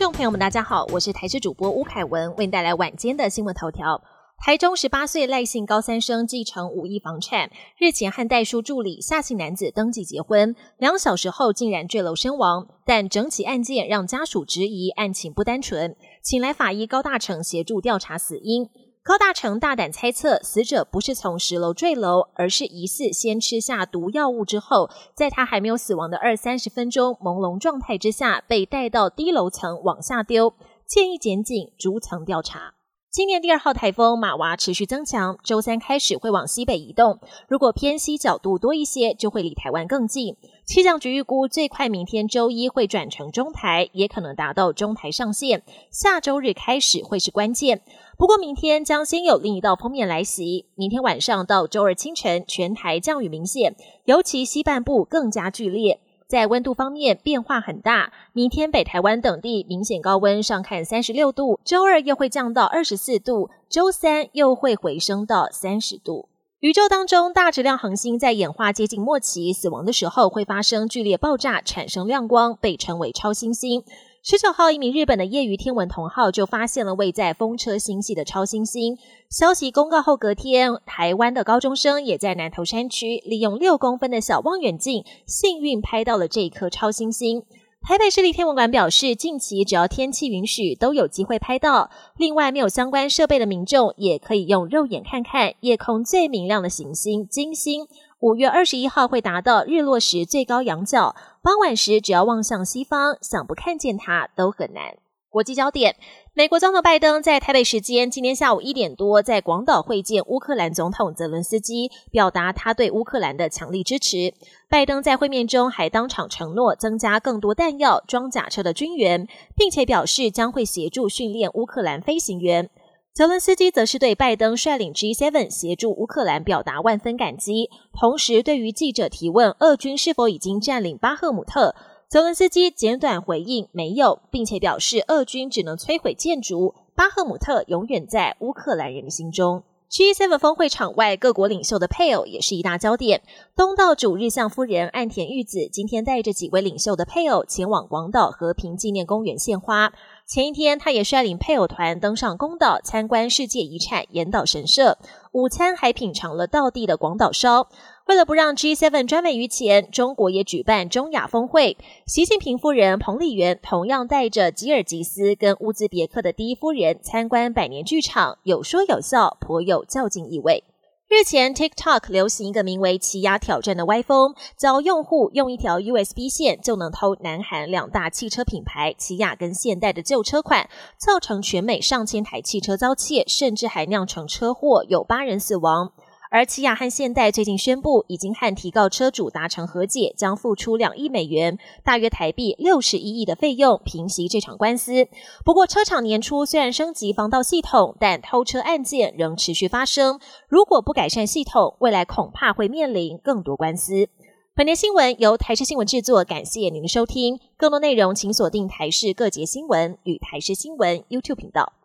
众朋友们，大家好，我是台视主播吴凯文，为您带来晚间的新闻头条。台中十八岁赖姓高三生继承五亿房产，日前和代书助理夏姓男子登记结婚，两小时后竟然坠楼身亡。但整起案件让家属质疑案情不单纯，请来法医高大成协助调查死因。高大成大胆猜测，死者不是从十楼坠楼，而是疑似先吃下毒药物之后，在他还没有死亡的二三十分钟朦胧状态之下，被带到低楼层往下丢。建议检警逐层调查。今年第二号台风马娃持续增强，周三开始会往西北移动。如果偏西角度多一些，就会离台湾更近。气象局预估最快明天周一会转成中台，也可能达到中台上线。下周日开始会是关键。不过明天将先有另一道锋面来袭，明天晚上到周二清晨，全台降雨明显，尤其西半部更加剧烈。在温度方面变化很大，明天北台湾等地明显高温，上看三十六度，周二又会降到二十四度，周三又会回升到三十度。宇宙当中大质量恒星在演化接近末期死亡的时候，会发生剧烈爆炸，产生亮光，被称为超新星。十九号，一名日本的业余天文同好就发现了位在风车星系的超新星。消息公告后，隔天，台湾的高中生也在南投山区利用六公分的小望远镜，幸运拍到了这一颗超新星。台北市立天文馆表示，近期只要天气允许，都有机会拍到。另外，没有相关设备的民众也可以用肉眼看看夜空最明亮的行星金星。五月二十一号会达到日落时最高仰角，傍晚时只要望向西方，想不看见它都很难。国际焦点：美国总统拜登在台北时间今天下午一点多，在广岛会见乌克兰总统泽伦斯基，表达他对乌克兰的强力支持。拜登在会面中还当场承诺增加更多弹药、装甲车的军援，并且表示将会协助训练乌克兰飞行员。泽伦斯基则是对拜登率领 G7 协助乌克兰表达万分感激，同时对于记者提问俄军是否已经占领巴赫姆特，泽伦斯基简短回应没有，并且表示俄军只能摧毁建筑，巴赫姆特永远在乌克兰人心中。G7 峰会场外，各国领袖的配偶也是一大焦点。东道主日向夫人岸田裕子今天带着几位领袖的配偶前往广岛和平纪念公园献花。前一天，他也率领配偶团登上宫岛参观世界遗产岩岛神社，午餐还品尝了道地的广岛烧。为了不让 G7 专美于前，中国也举办中亚峰会。习近平夫人彭丽媛同样带着吉尔吉斯跟乌兹别克的第一夫人参观百年剧场，有说有笑，颇有较劲意味。日前，TikTok 流行一个名为“奇亚挑战”的歪风，教用户用一条 USB 线就能偷南韩两大汽车品牌奇亚跟现代的旧车款，造成全美上千台汽车遭窃，甚至还酿成车祸，有八人死亡。而起亚和现代最近宣布，已经和提告车主达成和解，将付出两亿美元（大约台币六十一亿）的费用平息这场官司。不过，车厂年初虽然升级防盗系统，但偷车案件仍持续发生。如果不改善系统，未来恐怕会面临更多官司。本年新闻由台视新闻制作，感谢您的收听。更多内容请锁定台视各节新闻与台视新闻 YouTube 频道。